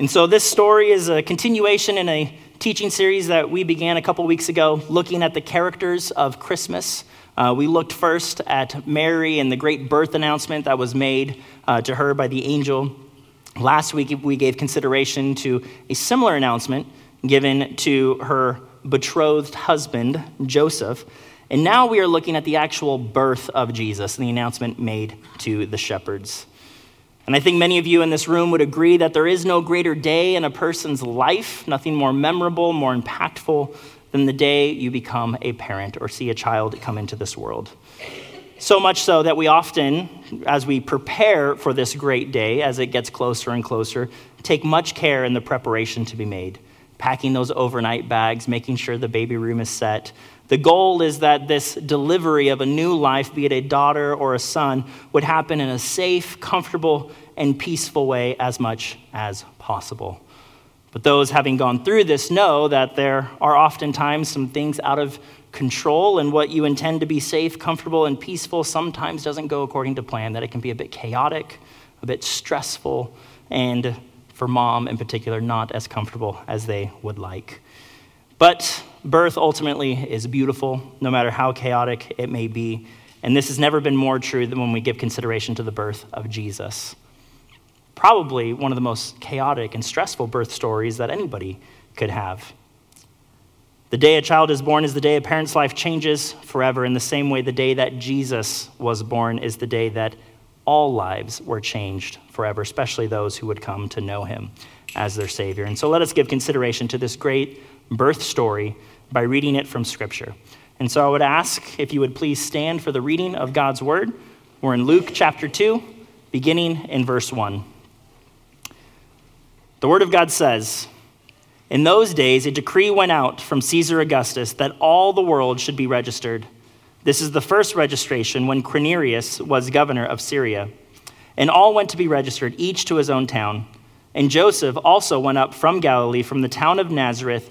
And so this story is a continuation in a teaching series that we began a couple weeks ago, looking at the characters of Christmas. Uh, we looked first at Mary and the great birth announcement that was made uh, to her by the angel. Last week, we gave consideration to a similar announcement given to her betrothed husband, Joseph. And now we are looking at the actual birth of Jesus and the announcement made to the shepherds. And I think many of you in this room would agree that there is no greater day in a person's life, nothing more memorable, more impactful than the day you become a parent or see a child come into this world. So much so that we often, as we prepare for this great day, as it gets closer and closer, take much care in the preparation to be made. Packing those overnight bags, making sure the baby room is set, the goal is that this delivery of a new life, be it a daughter or a son, would happen in a safe, comfortable, and peaceful way as much as possible. But those having gone through this know that there are oftentimes some things out of control, and what you intend to be safe, comfortable, and peaceful sometimes doesn't go according to plan, that it can be a bit chaotic, a bit stressful, and for mom in particular, not as comfortable as they would like. But birth ultimately is beautiful, no matter how chaotic it may be. And this has never been more true than when we give consideration to the birth of Jesus. Probably one of the most chaotic and stressful birth stories that anybody could have. The day a child is born is the day a parent's life changes forever, in the same way the day that Jesus was born is the day that all lives were changed forever, especially those who would come to know him as their Savior. And so let us give consideration to this great birth story by reading it from Scripture. And so I would ask if you would please stand for the reading of God's Word. We're in Luke chapter 2, beginning in verse 1. The Word of God says, In those days, a decree went out from Caesar Augustus that all the world should be registered. This is the first registration when Quirinius was governor of Syria. And all went to be registered, each to his own town. And Joseph also went up from Galilee, from the town of Nazareth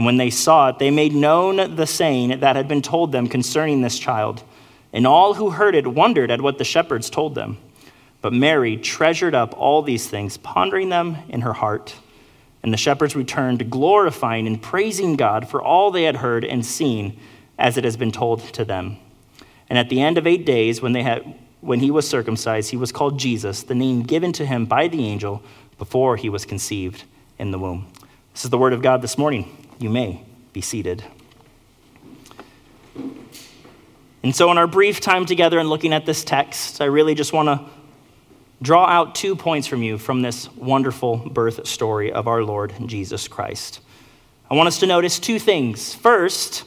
And when they saw it, they made known the saying that had been told them concerning this child. And all who heard it wondered at what the shepherds told them. But Mary treasured up all these things, pondering them in her heart. And the shepherds returned, glorifying and praising God for all they had heard and seen, as it has been told to them. And at the end of eight days, when, they had, when he was circumcised, he was called Jesus, the name given to him by the angel before he was conceived in the womb. This is the word of God this morning. You may be seated. And so, in our brief time together and looking at this text, I really just want to draw out two points from you from this wonderful birth story of our Lord Jesus Christ. I want us to notice two things. First,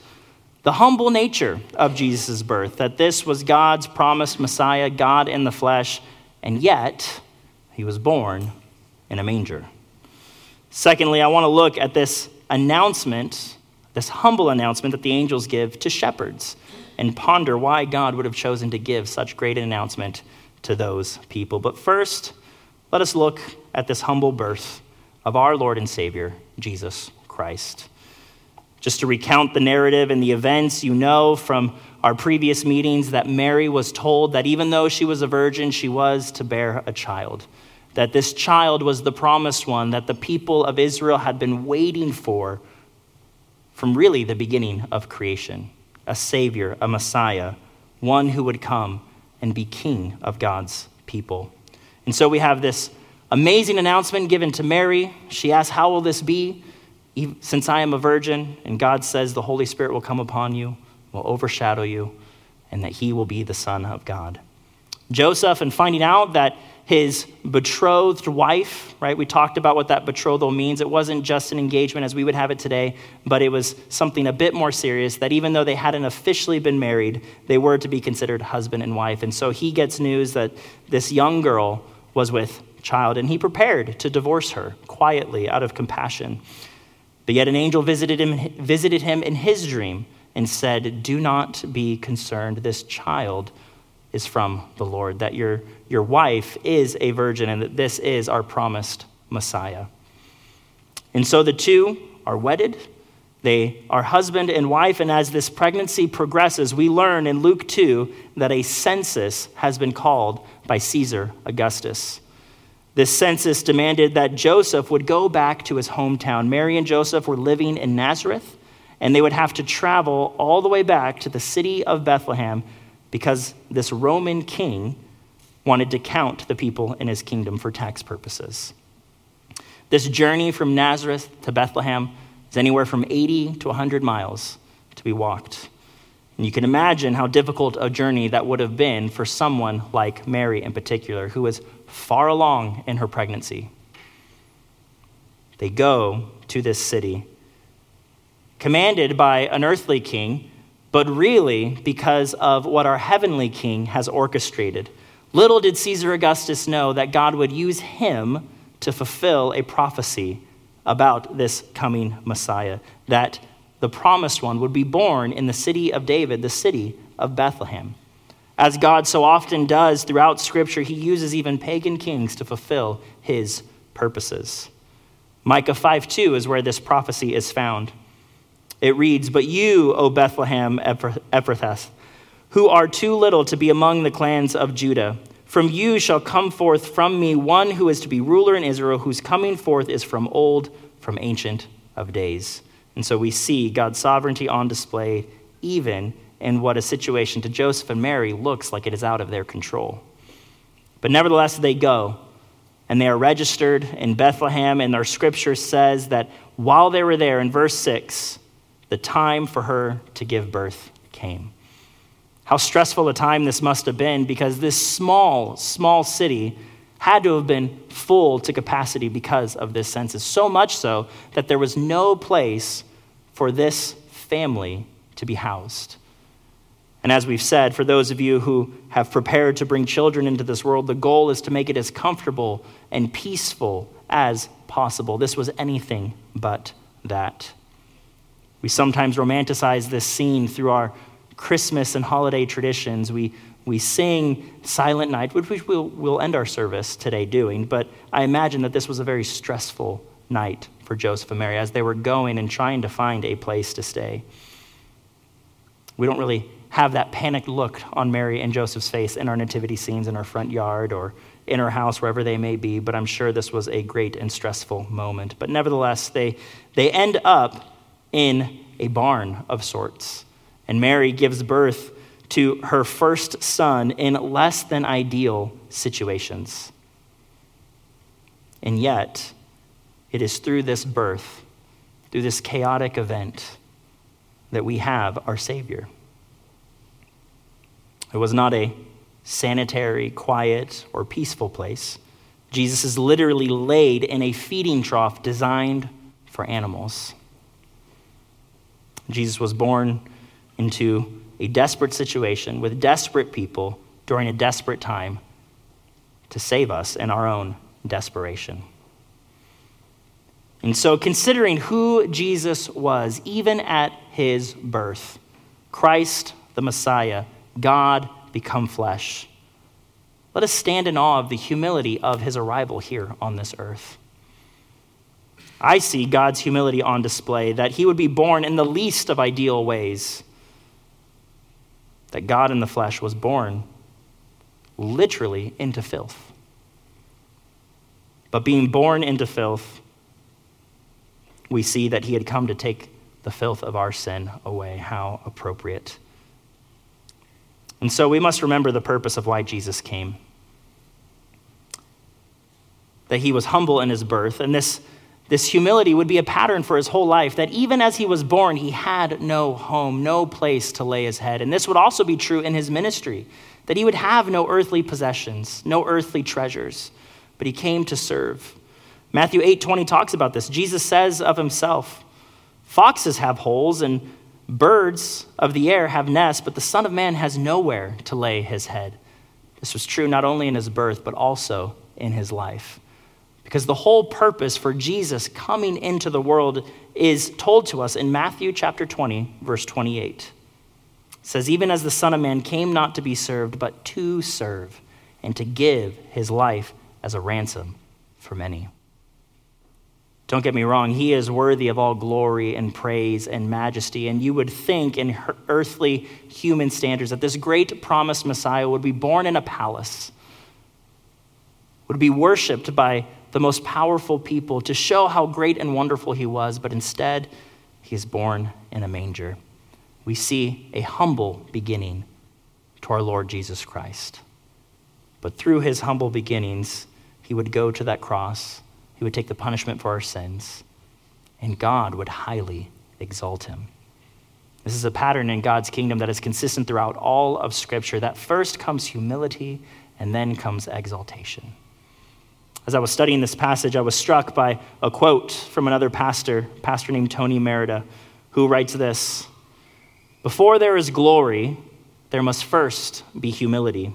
the humble nature of Jesus' birth, that this was God's promised Messiah, God in the flesh, and yet he was born in a manger. Secondly, I want to look at this announcement, this humble announcement that the angels give to shepherds, and ponder why God would have chosen to give such great an announcement to those people. But first, let us look at this humble birth of our Lord and Savior, Jesus Christ. Just to recount the narrative and the events you know from our previous meetings that Mary was told that even though she was a virgin, she was to bear a child. That this child was the promised one that the people of Israel had been waiting for from really the beginning of creation a Savior, a Messiah, one who would come and be king of God's people. And so we have this amazing announcement given to Mary. She asks, How will this be? Since I am a virgin, and God says the Holy Spirit will come upon you will overshadow you, and that he will be the Son of God. Joseph, and finding out that his betrothed wife, right? We talked about what that betrothal means. It wasn't just an engagement as we would have it today, but it was something a bit more serious that even though they hadn't officially been married, they were to be considered husband and wife. And so he gets news that this young girl was with child, and he prepared to divorce her quietly out of compassion. But yet an angel visited him, visited him in his dream and said, Do not be concerned. This child is from the Lord, that your, your wife is a virgin, and that this is our promised Messiah. And so the two are wedded. They are husband and wife, and as this pregnancy progresses, we learn in Luke 2 that a census has been called by Caesar Augustus. This census demanded that Joseph would go back to his hometown. Mary and Joseph were living in Nazareth, and they would have to travel all the way back to the city of Bethlehem because this Roman king wanted to count the people in his kingdom for tax purposes. This journey from Nazareth to Bethlehem is anywhere from 80 to 100 miles to be walked. And you can imagine how difficult a journey that would have been for someone like Mary in particular, who was far along in her pregnancy. They go to this city commanded by an earthly king, but really because of what our heavenly king has orchestrated. Little did Caesar Augustus know that God would use him to fulfill a prophecy about this coming Messiah, that the promised one would be born in the city of David, the city of Bethlehem. As God so often does throughout Scripture, he uses even pagan kings to fulfill his purposes. Micah 5 2 is where this prophecy is found. It reads, But you, O Bethlehem Ephrathah, who are too little to be among the clans of Judah, from you shall come forth from me one who is to be ruler in Israel, whose coming forth is from old, from ancient of days. And so we see God's sovereignty on display, even in what a situation to Joseph and Mary looks like it is out of their control. But nevertheless, they go, and they are registered in Bethlehem, and our scripture says that while they were there, in verse 6, the time for her to give birth came. How stressful a time this must have been because this small, small city had to have been full to capacity because of this census. So much so that there was no place for this family to be housed. And as we've said, for those of you who have prepared to bring children into this world, the goal is to make it as comfortable and peaceful as possible. This was anything but that. We sometimes romanticize this scene through our Christmas and holiday traditions. We, we sing Silent Night, which we'll, we'll end our service today doing, but I imagine that this was a very stressful night for Joseph and Mary as they were going and trying to find a place to stay. We don't really have that panicked look on Mary and Joseph's face in our nativity scenes in our front yard or in our house, wherever they may be, but I'm sure this was a great and stressful moment. But nevertheless, they, they end up in a barn of sorts. And Mary gives birth to her first son in less than ideal situations. And yet, it is through this birth, through this chaotic event, that we have our Savior. It was not a sanitary, quiet, or peaceful place. Jesus is literally laid in a feeding trough designed for animals. Jesus was born into a desperate situation with desperate people during a desperate time to save us in our own desperation. And so, considering who Jesus was, even at his birth, Christ the Messiah, God become flesh, let us stand in awe of the humility of his arrival here on this earth. I see God's humility on display, that he would be born in the least of ideal ways. that God in the flesh was born literally into filth. But being born into filth, we see that he had come to take the filth of our sin away. How appropriate. And so we must remember the purpose of why Jesus came. That he was humble in his birth, and this, this humility would be a pattern for his whole life. That even as he was born, he had no home, no place to lay his head. And this would also be true in his ministry that he would have no earthly possessions, no earthly treasures but he came to serve. Matthew 8:20 talks about this. Jesus says of himself, "Foxes have holes and birds of the air have nests, but the Son of Man has nowhere to lay his head." This was true not only in his birth, but also in his life. Because the whole purpose for Jesus coming into the world is told to us in Matthew chapter 20, verse 28. It says, Even as the Son of Man came not to be served, but to serve, and to give his life as a ransom for many. Don't get me wrong, he is worthy of all glory and praise and majesty. And you would think, in earthly human standards, that this great promised Messiah would be born in a palace, would be worshiped by the most powerful people to show how great and wonderful he was. But instead, he is born in a manger. We see a humble beginning to our Lord Jesus Christ. But through his humble beginnings, he would go to that cross, he would take the punishment for our sins, and God would highly exalt him. This is a pattern in God's kingdom that is consistent throughout all of Scripture that first comes humility and then comes exaltation. As I was studying this passage, I was struck by a quote from another pastor, pastor named Tony Merida, who writes this Before there is glory, there must first be humility.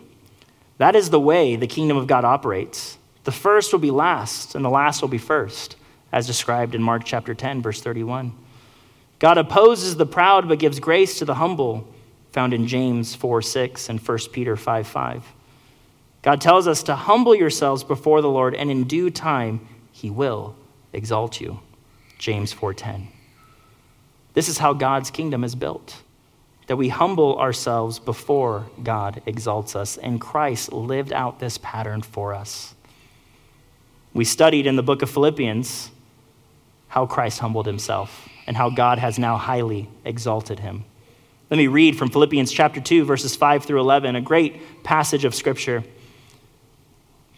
That is the way the kingdom of God operates. The first will be last, and the last will be first, as described in Mark chapter 10, verse 31. God opposes the proud, but gives grace to the humble, found in James 4 6 and 1 Peter 5 5. God tells us to humble yourselves before the Lord, and in due time he will exalt you. James 4:10. This is how God's kingdom is built. That we humble ourselves before God exalts us, and Christ lived out this pattern for us. We studied in the book of Philippians how Christ humbled himself and how God has now highly exalted him. Let me read from Philippians chapter 2, verses 5 through 11, a great passage of scripture.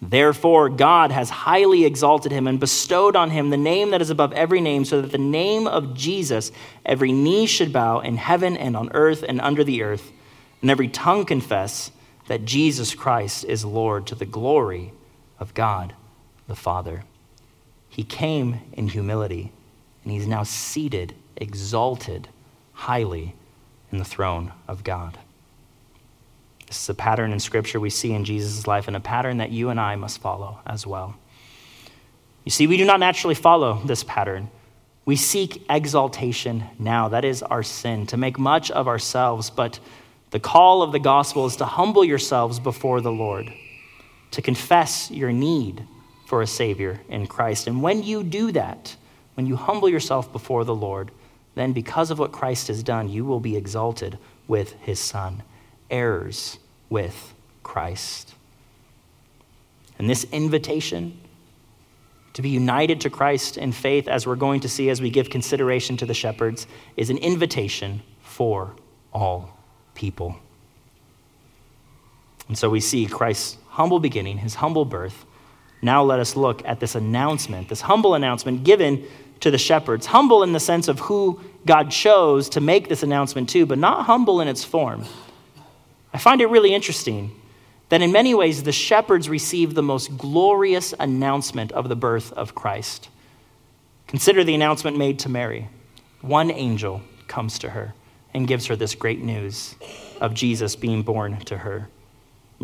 Therefore, God has highly exalted him and bestowed on him the name that is above every name, so that the name of Jesus every knee should bow in heaven and on earth and under the earth, and every tongue confess that Jesus Christ is Lord to the glory of God the Father. He came in humility, and he's now seated, exalted highly in the throne of God. This is a pattern in Scripture we see in Jesus' life and a pattern that you and I must follow as well. You see, we do not naturally follow this pattern. We seek exaltation now. That is our sin, to make much of ourselves. But the call of the gospel is to humble yourselves before the Lord, to confess your need for a Savior in Christ. And when you do that, when you humble yourself before the Lord, then because of what Christ has done, you will be exalted with his Son, heirs with Christ. And this invitation to be united to Christ in faith, as we're going to see as we give consideration to the shepherds, is an invitation for all people. And so we see Christ's humble beginning, his humble birth. Now let us look at this announcement, this humble announcement given to the shepherds. Humble in the sense of who God chose to make this announcement to, but not humble in its form. I find it really interesting that in many ways the shepherds received the most glorious announcement of the birth of Christ. Consider the announcement made to Mary. One angel comes to her and gives her this great news of Jesus being born to her.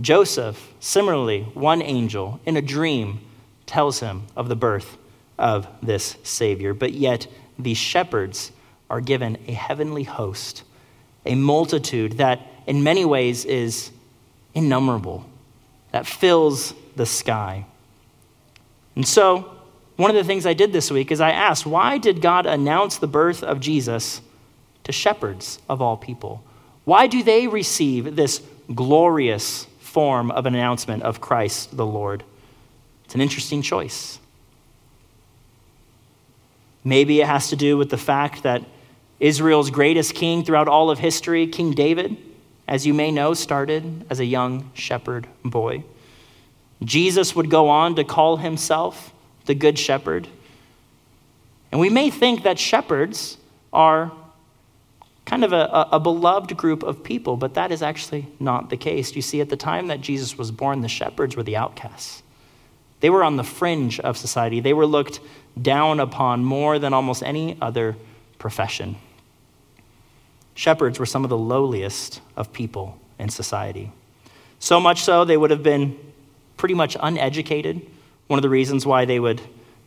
Joseph, similarly, one angel in a dream tells him of the birth of this Savior, but yet these shepherds are given a heavenly host, a multitude that in many ways is innumerable, that fills the sky. And so, one of the things I did this week is I asked, why did God announce the birth of Jesus to shepherds of all people? Why do they receive this glorious form of an announcement of Christ the Lord? It's an interesting choice. Maybe it has to do with the fact that Israel's greatest king throughout all of history, King David, as you may know, started as a young shepherd boy. Jesus would go on to call himself the Good Shepherd. And we may think that shepherds are kind of a, a, beloved group of people, but that is actually not the case. You see, at the time that Jesus was born, the shepherds were the outcasts. They were on the fringe of society, they were looked down upon more than almost any other profession. Shepherds were some of the lowliest of people in society. So much so, they would have been pretty much uneducated. One of the reasons why they would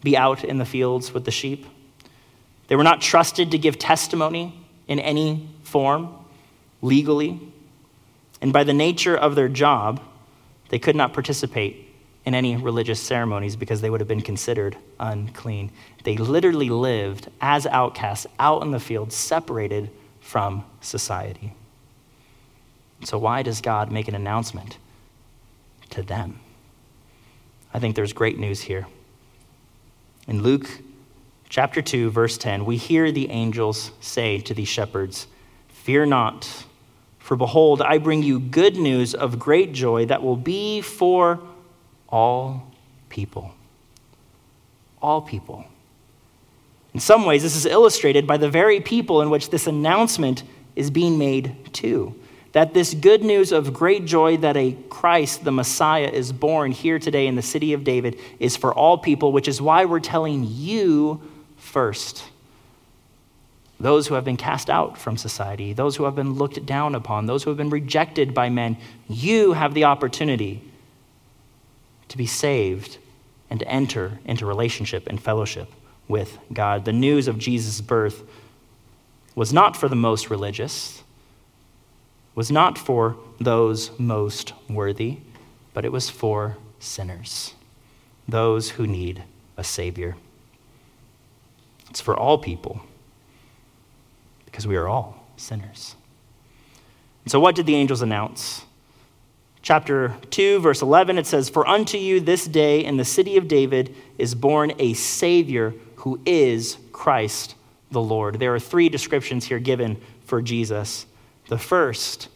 be out in the fields with the sheep. They were not trusted to give testimony in any form, legally. And by the nature of their job, they could not participate in any religious ceremonies because they would have been considered unclean. They literally lived as outcasts out in the field, separated from society. So, why does God make an announcement to them? I think there's great news here. In Luke chapter 2, verse 10, we hear the angels say to these shepherds, Fear not, for behold, I bring you good news of great joy that will be for all people. All people. In some ways, this is illustrated by the very people in which this announcement is being made to. That this good news of great joy that a Christ, the Messiah, is born here today in the city of David is for all people, which is why we're telling you first. Those who have been cast out from society, those who have been looked down upon, those who have been rejected by men, you have the opportunity to be saved and to enter into relationship and fellowship with God. The news of Jesus' birth was not for the most religious, was not for those most worthy, but it was for sinners, those who need a Savior. It's for all people, because we are all sinners. And so, what did the angels announce? Chapter 2, verse 11, it says, For unto you this day in the city of David is born a Savior who is Christ the Lord. There are three descriptions here given for Jesus. The first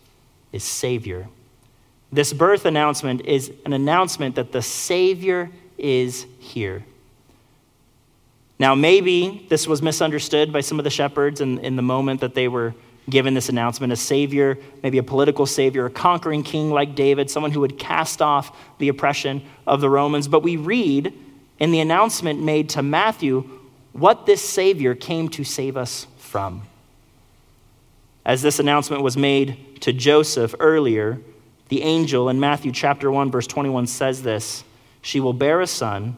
is Savior. This birth announcement is an announcement that the Savior is here. Now, maybe this was misunderstood by some of the shepherds in, in the moment that they were given this announcement a savior, maybe a political savior, a conquering king like David, someone who would cast off the oppression of the Romans. But we read in the announcement made to Matthew what this savior came to save us from. As this announcement was made to Joseph earlier, the angel in Matthew chapter 1 verse 21 says this, she will bear a son,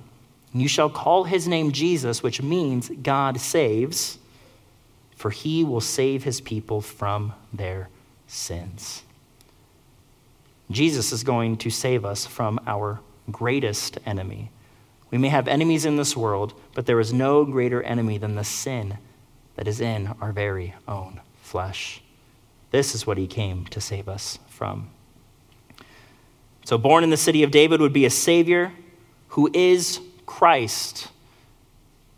and you shall call his name Jesus, which means God saves for he will save his people from their sins. Jesus is going to save us from our greatest enemy. We may have enemies in this world, but there is no greater enemy than the sin that is in our very own flesh. This is what he came to save us from. So, born in the city of David would be a Savior who is Christ.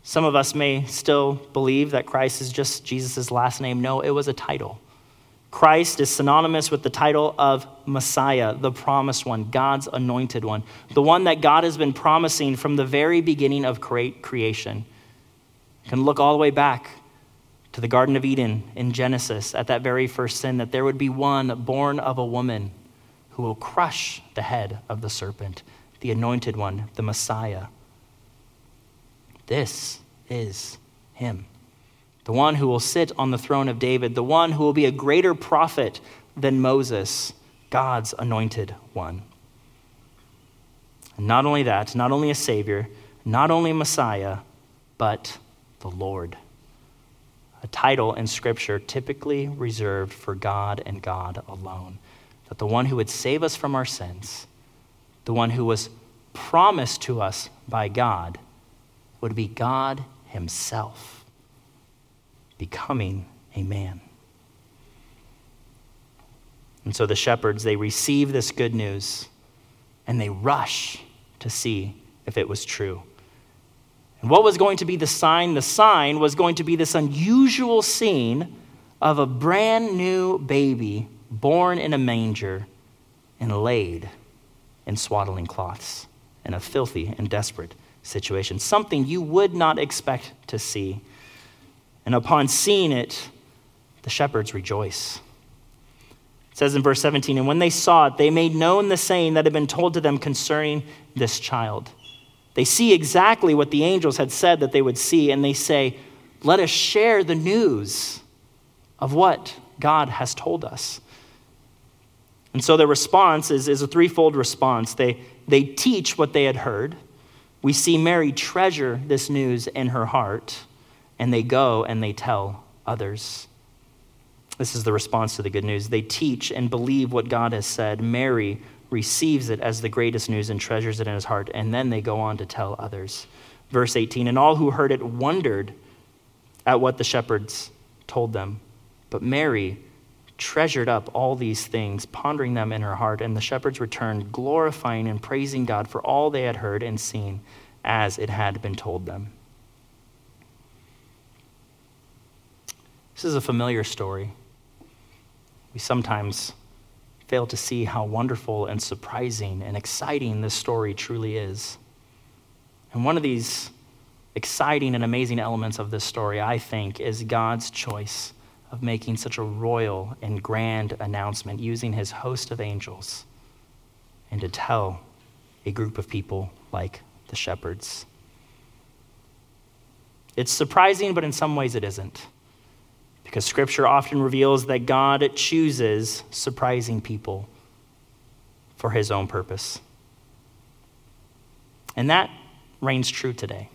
Some of us may still believe that Christ is just Jesus' last name. No, it was a title. Christ is synonymous with the title of Messiah, the promised one, God's anointed one, the one that God has been promising from the very beginning of creation. You can look all the way back to the Garden of Eden in Genesis at that very first sin that there would be one born of a woman who will crush the head of the serpent, the anointed one, the Messiah. This is him. The one who will sit on the throne of David, the one who will be a greater prophet than Moses, God's anointed one. And not only that, not only a Savior, not only a Messiah, but the Lord. A title in Scripture typically reserved for God and God alone. That the one who would save us from our sins, the one who was promised to us by God, would be God Himself, becoming a man. And so the shepherds, they receive this good news and they rush to see if it was true. And what was going to be the sign? The sign was going to be this unusual scene of a brand new baby born in a manger and laid in swaddling cloths in a filthy and desperate situation. Something you would not expect to see. And upon seeing it, the shepherds rejoice. It says in verse 17, and when they saw it, they made known the saying that had been told to them concerning this child. They see exactly what the angels had said that they would see, and they say, Let us share the news of what God has told us. And so their response is, is a threefold response. They, they teach what they had heard. We see Mary treasure this news in her heart, and they go and they tell others. This is the response to the good news. They teach and believe what God has said. Mary receives it as the greatest news and treasures it in his heart, and then they go on to tell others. Verse 18 And all who heard it wondered at what the shepherds told them. But Mary treasured up all these things, pondering them in her heart, and the shepherds returned, glorifying and praising God for all they had heard and seen as it had been told them. This is a familiar story. We sometimes fail to see how wonderful and surprising and exciting this story truly is. And one of these exciting and amazing elements of this story, I think, is God's choice of making such a royal and grand announcement using his host of angels and to tell a group of people like the shepherds. It's surprising, but in some ways it isn't because Scripture often reveals that God chooses surprising people for his own purpose. And that reigns true today.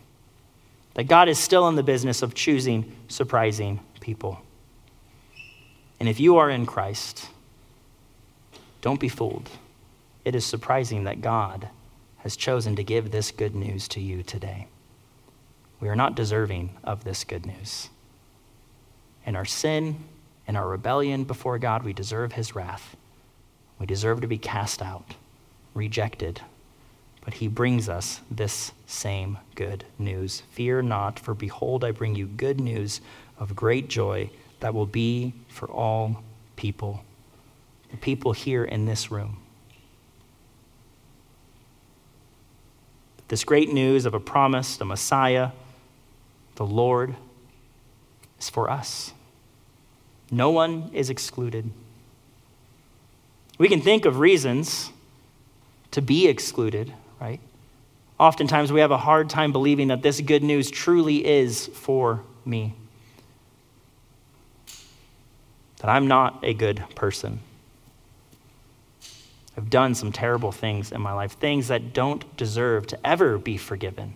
That God is still in the business of choosing surprising people. And if you are in Christ, don't be fooled. It is surprising that God has chosen to give this good news to you today. We are not deserving of this good news. In our sin in our rebellion before God, we deserve his wrath. We deserve to be cast out, rejected. But he brings us this same good news. Fear not, for behold, I bring you good news of great joy that will be for all people, the people here in this room. This great news of a promise, the Messiah, the Lord, is for us. No one is excluded. We can think of reasons to be excluded, right? Oftentimes we have a hard time believing that this good news truly is for me. That I'm not a good person. I've done some terrible things in my life, things that don't deserve to ever be forgiven.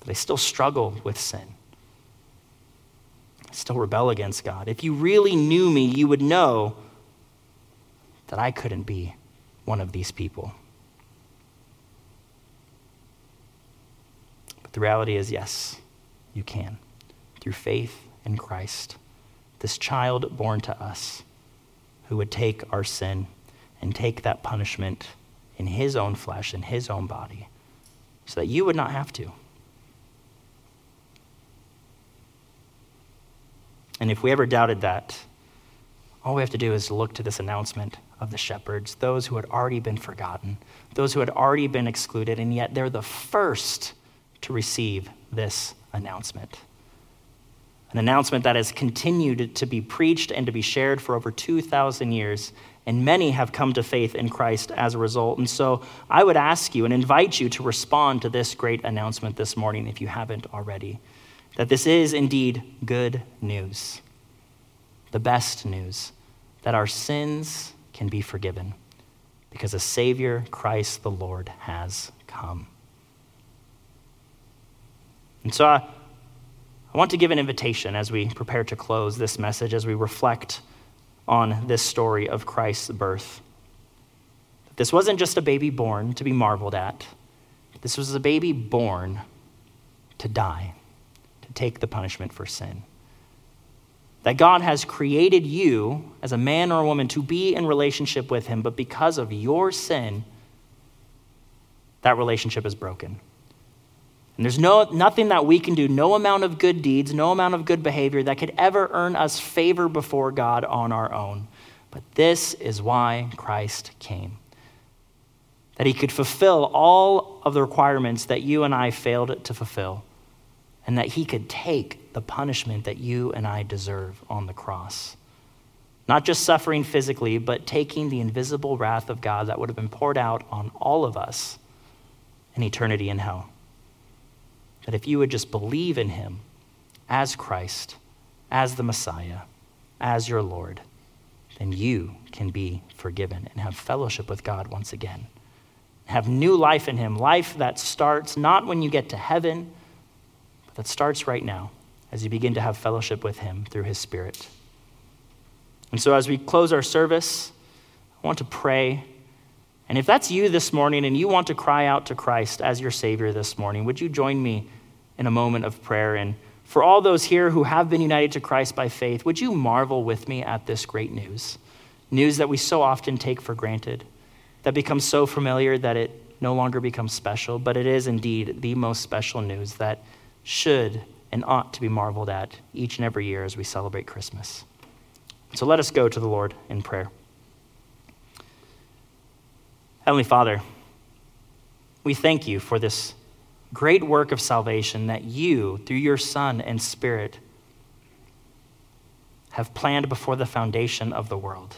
But I still struggle with sin still rebel against God. If you really knew me, you would know that I couldn't be one of these people. But the reality is yes, you can. Through faith in Christ, this child born to us who would take our sin and take that punishment in his own flesh, in his own body, so that you would not have to. And if we ever doubted that, all we have to do is look to this announcement of the shepherds, those who had already been forgotten, those who had already been excluded, and yet they're the first to receive this announcement. An announcement that has continued to be preached and to be shared for over 2,000 years, and many have come to faith in Christ as a result. And so I would ask you and invite you to respond to this great announcement this morning if you haven't already that this is indeed good news, the best news, that our sins can be forgiven because a Savior, Christ the Lord, has come. And so I, I want to give an invitation as we prepare to close this message, as we reflect on this story of Christ's birth. This wasn't just a baby born to be marveled at, this was a baby born to die, to take the punishment for sin. That God has created you as a man or a woman to be in relationship with Him, but because of your sin, that relationship is broken. And there's no, nothing that we can do, no amount of good deeds, no amount of good behavior that could ever earn us favor before God on our own. But this is why Christ came that he could fulfill all of the requirements that you and I failed to fulfill, and that he could take the punishment that you and I deserve on the cross. Not just suffering physically, but taking the invisible wrath of God that would have been poured out on all of us in eternity in hell. That if you would just believe in him as Christ, as the Messiah, as your Lord, then you can be forgiven and have fellowship with God once again have new life in Him, life that starts not when you get to heaven, but that starts right now as you begin to have fellowship with Him through His Spirit. And so, as we close our service, I want to pray. And if that's you this morning and you want to cry out to Christ as your Savior this morning, would you join me in a moment of prayer? And for all those here who have been united to Christ by faith, would you marvel with me at this great news? News that we so often take for granted that becomes so familiar that it no longer becomes special, but it is indeed the most special news that should and ought to be marveled at each and every year as we celebrate Christmas. So let us go to the Lord in prayer. Heavenly Father, we thank you for this great work of salvation that you, through your Son and Spirit, have planned before the foundation of the world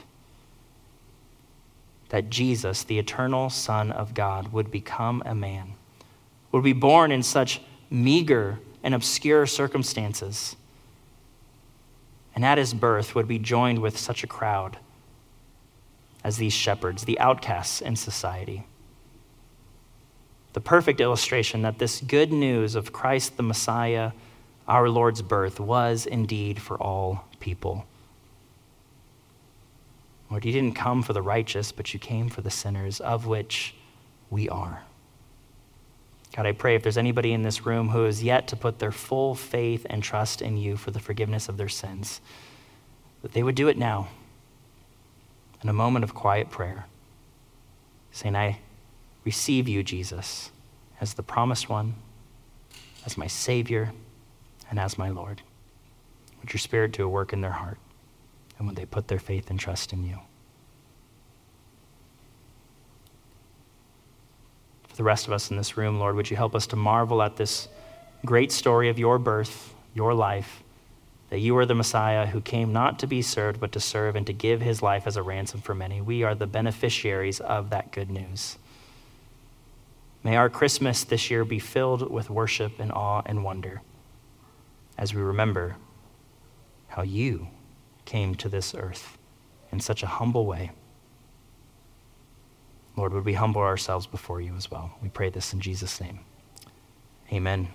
that Jesus, the eternal Son of God, would become a man, would be born in such meager and obscure circumstances, and at his birth would be joined with such a crowd as these shepherds, the outcasts in society. The perfect illustration that this good news of Christ the Messiah, our Lord's birth, was indeed for all people. Lord, you didn't come for the righteous, but you came for the sinners, of which we are. God, I pray if there's anybody in this room who has yet to put their full faith and trust in you for the forgiveness of their sins, that they would do it now in a moment of quiet prayer, saying, I receive you, Jesus, as the promised one, as my Savior, and as my Lord. Would your Spirit do a work in their heart? and when they put their faith and trust in you. For the rest of us in this room, Lord, would you help us to marvel at this great story of your birth, your life, that you are the Messiah who came not to be served, but to serve and to give his life as a ransom for many. We are the beneficiaries of that good news. May our Christmas this year be filled with worship and awe and wonder as we remember how you came to this earth in such a humble way. Lord, would we humble ourselves before you as well? We pray this in Jesus' name. Amen.